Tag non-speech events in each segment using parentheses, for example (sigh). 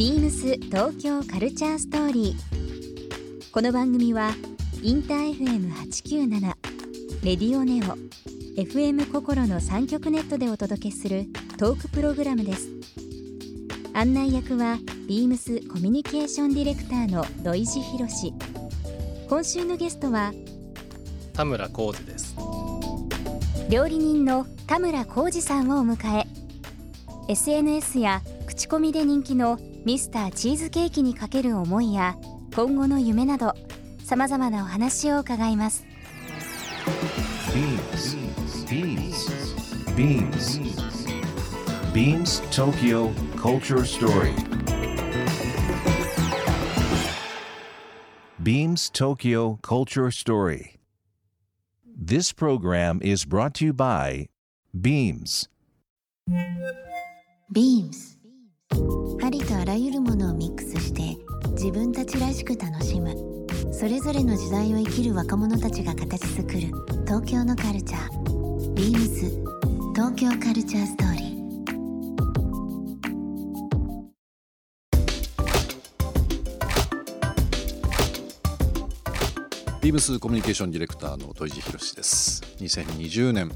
ビームス東京カルチャーストーリー。この番組はインター FM897 レディオネオ FM 心の三極ネットでお届けするトークプログラムです。案内役はビームスコミュニケーションディレクターの土井博志。今週のゲストは田村浩二です料理人の田村浩二さんをお迎え SNS や口コミで人気のミスターチーズケーキにかける思いや今後の夢などさまざまなお話を伺います BeamsBeamsBeamsTokyo Culture Story Beams Tokyo Culture Story This program is brought to you by Beams ビームスありとあらゆるものをミックスして自分たちらしく楽しむ。それぞれの時代を生きる若者たちが形作る東京のカルチャー。ビームス東京カルチャーストーリー。ビームスコミュニケーションディレクターの戸井地博です。2020年、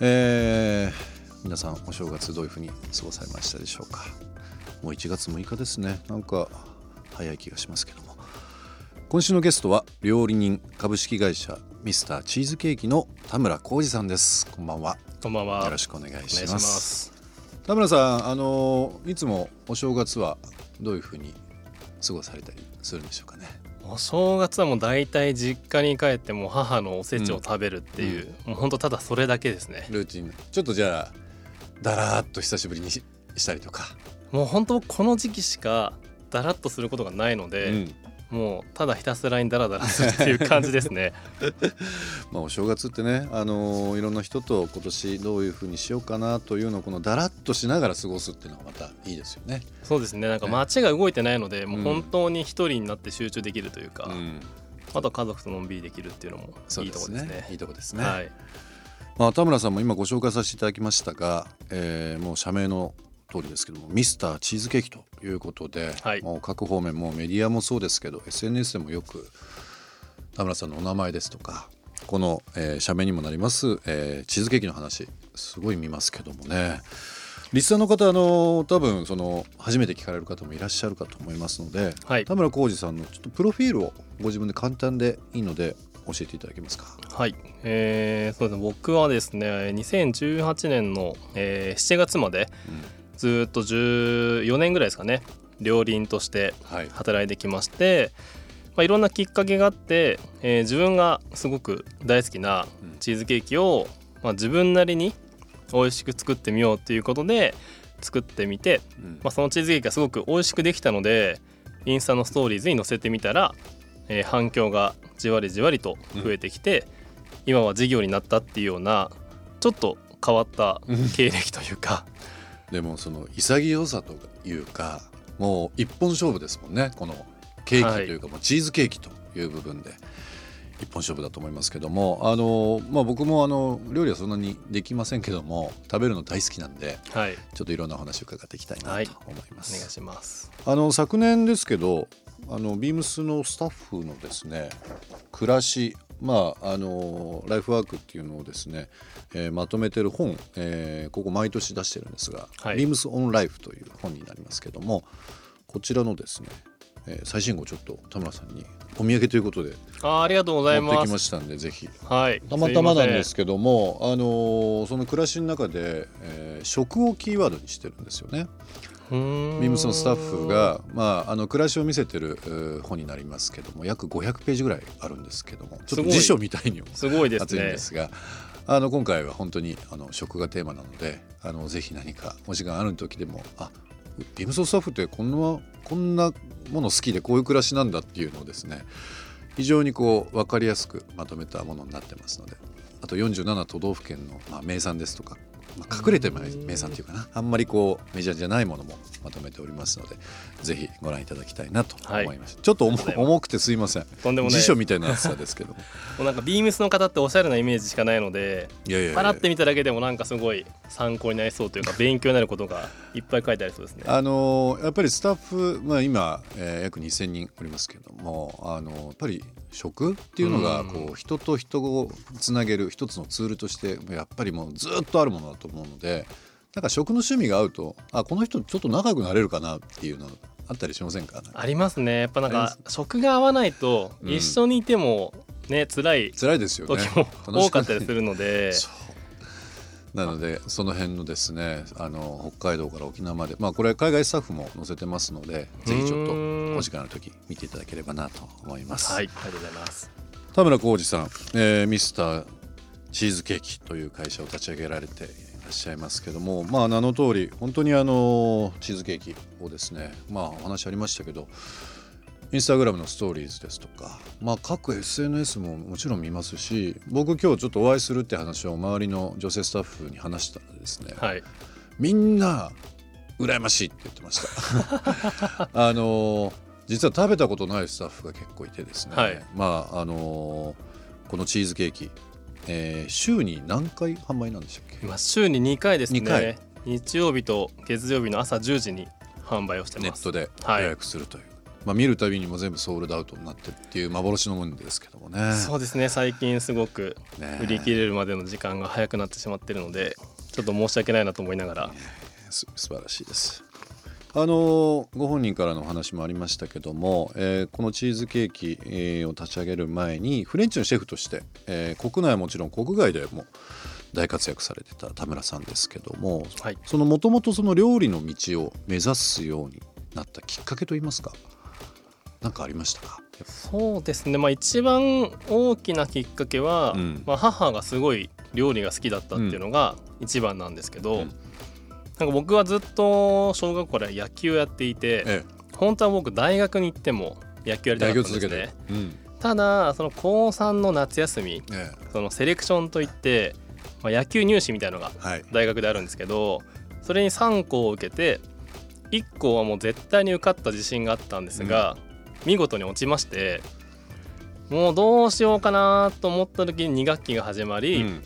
えー皆さんお正月どういうふうに過ごされましたでしょうか？もう1月6日ですね。なんか早い気がしますけども。今週のゲストは料理人株式会社ミスターチーズケーキの田村浩二さんです。こんばんは。こんばんは。よろしくお願いします。田村さんあのいつもお正月はどういうふうに過ごされたりするんでしょうかね。お正月はもう大体実家に帰ってもう母のおせちを食べるっていう、もう本当ただそれだけですね。ルーティン。ちょっとじゃあだらーっと久しぶりにししたりとか、もう本当この時期しかだらっとすることがないので、うん。もうただひたすらにダラダラするっていう感じですね。(laughs) まあ、お正月ってね、あのーいろんな人と今年どういうふうにしようかなというのをこのだらっとしながら過ごすっていうのがまたいいですよね。そうですね。なんか街が動いてないので、もう本当に一人になって集中できるというか、うん。あとは家族とのんびりできるっていうのもいいところですね。いいとこですね。はい。まあ、田村さんも今ご紹介させていただきましたが、えーもう社名の通りですけどもミスターチーズケーキということで、はい。もう各方面もうメディアもそうですけど SNS でもよく田村さんのお名前ですとかこの、えー社名にもなります、えーチーズケーキの話すごい見ますけどもね。リスナーの方あの多分その初めて聞かれる方もいらっしゃるかと思いますので、はい。田村浩二さんのちょっとプロフィールをご自分で簡単でいいので教えていただけますか？はい、えーそうですね。僕はですね2018年の、えー7月までずーっと14年ぐらいですかね。料理人としてはい、働いてきまして、まあ、いろんなきっかけがあって、えー自分がすごく大好きなうん。チーズケーキを、まあ、自分なりに美味しく作ってみようということで作ってみて、うん。まあ、そのチーズケーキがすごく美味しくできたのでインスタのストーリーズに載せてみたら、えー反響がじわりじわりと増えてきて、今は事業になったっていうようなちょっと変わった経歴というか、でもその潔さというかもう一本勝負ですもんね。このケーキというか、もうチーズケーキという部分で一本勝負だと思いますけども。あの、まあ、僕もあの料理はそんなにできませんけども食べるの大好きなんではい、ちょっといろんなお話を伺っていきたいなはい。と思います。お願いします。あの昨年ですけどあのビームスのスタッフのですね暮らしまああのライフワークっていうのをですね、えーまとめてる本、えーここ毎年出してるんですが、はいビームスオンライフという本になりますけどもこちらのですね、えー最新号ちょっと田村さんにお土産ということであーありがとうござい持ってます。きましたんでぜひはい、たまたまなんいですけどもあのーその暮らしの中で、えー食をキーワードにしてるんですよね。ビームスのスタッフが、まあ、あの暮らしを見せてる本になりますけども約500ページぐらいあるんですけどもちょっと辞書みたいにもすごいですね熱いんで。すがあの今回は本当にあの食がテーマなのであのぜひ何かお時間ある時でもあビームスのスタッフってこんなこんなもの好きでこういう暮らしなんだっていうのをですね非常にこう分かりやすくまとめたものになってますのであと47都道府県の、まあ、名産ですとかまあ隠れてる名産っていうかな。あんまりこうメジャーじゃないものもまとめておりますのでぜひご覧いただきたいなと思いました、ちょっと重重くてすいません。とんでもない。辞書みたいな厚さですけど。も (laughs) もうなんかビームスの方っておしゃれなイメージしかないのでパラって見ただけでもなんかすごい参考になりそうというか (laughs) 勉強になることがいっぱい書いてありそうですね。あのやっぱりスタッフ、まあ、今、えー約2,000人おりますけれどもあのやっぱり食っていうのがうん。こう人と人をつなげる一つのツールとしてやっぱりもうずっとあるものだと思うのでなんか食の趣味が合うとあこの人ちょっと仲良くなれるかなっていうのあったりしませんか？ありますね。やっぱなんあか食が合わないとうん。一緒にいてもね辛い辛いですよね。時も多かったりするので。(laughs) なのでその辺のですねあの北海道から沖縄までまあこれ海外スタッフも載せてますのでぜひちょっとお時間の時見ていただければなと思います。はいありがとうございます。田村浩二さん、えーミスターチーズケーキという会社を立ち上げられていらっしゃいますけども、まあ、名の通り本当にあのチーズケーキをですね、まあ、お話ありましたけどインスタグラムのストーリーズですとか、まあ、各 SNS ももちろん見ますし僕今日ちょっとお会いするって話を周りの女性スタッフに話したらですね、はい。みんな羨ましいって言ってました。(laughs) あの実は食べたことないスタッフが結構いてですね、はい。まああのこのチーズケーキ、えー週に何回販売なんでしたっけ？まあ週に2回ですね。日曜日と月曜日の朝10時に販売をしてます。ネットで予はい。約するという、まあ、見るたびにも全部ソールドアウトになってるっていう幻のものですけどもね。そうですね。最近すごくね売り切れるまでの時間が早くなってしまってるのでちょっと申し訳ないなと思いながら。す素晴らしいです。あのご本人からのお話もありましたけども、えーこのチーズケーキ、えーを立ち上げる前にフレンチのシェフとして、えー国内はもちろん国外でも大活躍されてた田村さんですけどもはい。そのもともとその料理の道を目指すようになったきっかけといいますか何かありましたか？そうですね。まあ一番大きなきっかけは、うん。まあ、母がすごい料理が好きだったっていうのが一番なんですけど、うんなんか僕はずっと小学校で野球をやっていて、え本当は僕大学に行っても野球やりたかったんですね。て、うん。ただその高3の夏休みえそのセレクションといって、まあ、野球入試みたいのがえはい。大学であるんですけどそれに3校を受けて1校はもう絶対に受かった自信があったんですが、見事に落ちましてもうどうしようかなと思った時に2学期が始まり、うん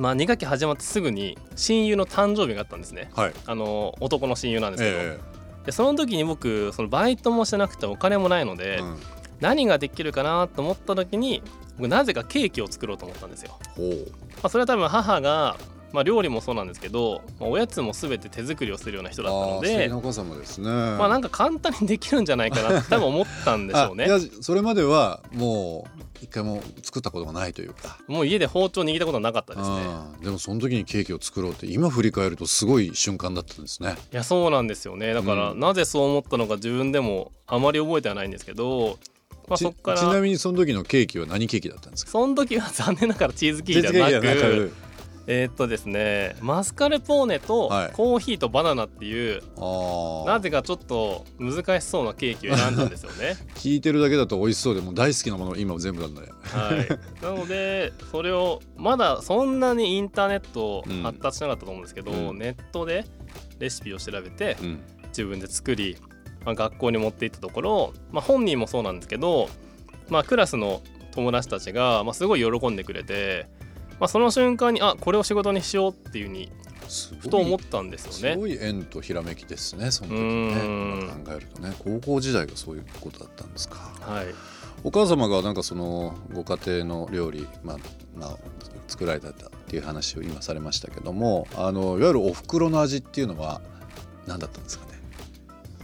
まあ、2学期始まってすぐに親友の誕生日があったんですね。はい。あの男の親友なんですけど、えでその時に僕そのバイトもしてなくてお金もないのえで、うん。何ができるかなと思った時に僕なぜかケーキを作ろうと思ったんですよ。まあ、それは多分母が、まあ、料理もそうなんですけど、まあ、おやつも全て手作りをするような人だったので様ですね。まあなんか簡単にできるんじゃないかなって (laughs) 多分思ったんでしょうね。あい。やそれまではもう一回も作ったことがないというか。もう家で包丁握ったことはなかったですね。でもその時にケーキを作ろうって今振り返るとすごい瞬間だったんですね。いやそうなんですよね。だから、うん。なぜそう思ったのか自分でもあまり覚えてはないんですけど、まあ、ちそっからちなみにその時のケーキは何ケーキだったんですか？その時は残念ながらチーズケーキではなくえーっとですねマスカルポーネとはい。コーヒーとバナナっていう、あー。なぜかちょっと難しそうなケーキを選んだんですよね。(laughs) 聞いてるだけだと美味しそうでもう大好きなもの今全部なんだよはい、なのでそれをまだそんなにインターネットうん。発達しなかったと思うんですけど、うん。ネットでレシピを調べてうん。自分で作り、まあ、学校に持って行ったところ、まあ、本人もそうなんですけど、まあ、クラスの友達たちが、まあ、すごい喜んでくれて、まあ、その瞬間にあこれを仕事にしようっていうふうにふと思ったんですよね。すごい縁とひらめきですねその時ね。考えるとね。高校時代がそういうことだったんですか。はい。お母様がなんかそのご家庭の料理、まあまあ、作られたっていう話を今されましたけどもあのいわゆるお袋の味っていうのは何だったんですかね？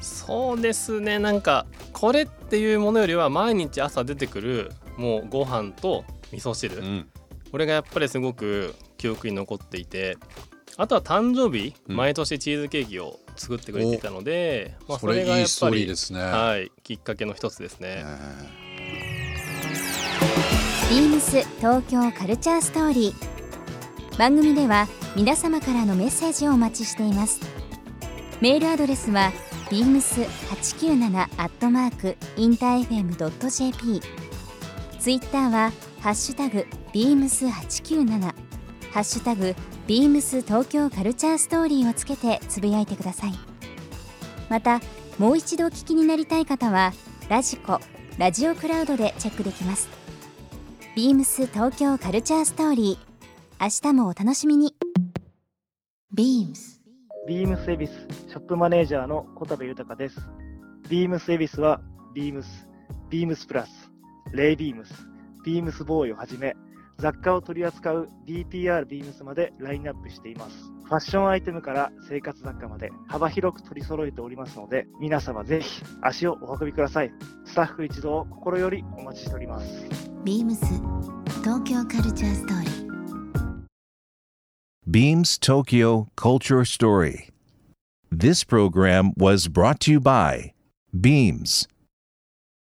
そうですね。なんかこれっていうものよりは毎日朝出てくるもうご飯と味噌汁、んこれがやっぱりすごく記憶に残っていてあとは誕生日、うん。毎年チーズケーキを作ってくれていたので、まあ、それいいストーリーりですね、はい、きっかけの一つですね。ビームス東京カルチャーストーリー。番組では皆様からのメッセージをお待ちしています。メールアドレスは beams897 アットマークインター FM.jp ツイッターはハッシュタグ beams897 ハッシュタグビームス東京カルチャーストーリーをつけてつぶやいてください。またもう一度お聞きになりたい方はラジコラジオクラウドでチェックできます。ビームス東京カルチャーストーリー。明日もお楽しみに。beams ビームスエビスショップマネージャーの小田部豊です。ビームスエビスはビームス、ビームスプラス、レイビームス、ビームスボーイをはじめ雑貨を取り扱う DPR ビームスまでラインナップしています。ファッションアイテムから生活雑貨まで幅広く取り揃えておりますので皆様ぜひ足をお運びください。スタッフ一同心よりお待ちしております。ビームス東京カルチャーストーリー Beams Tokyo Culture Story. This program was brought to you by Beams.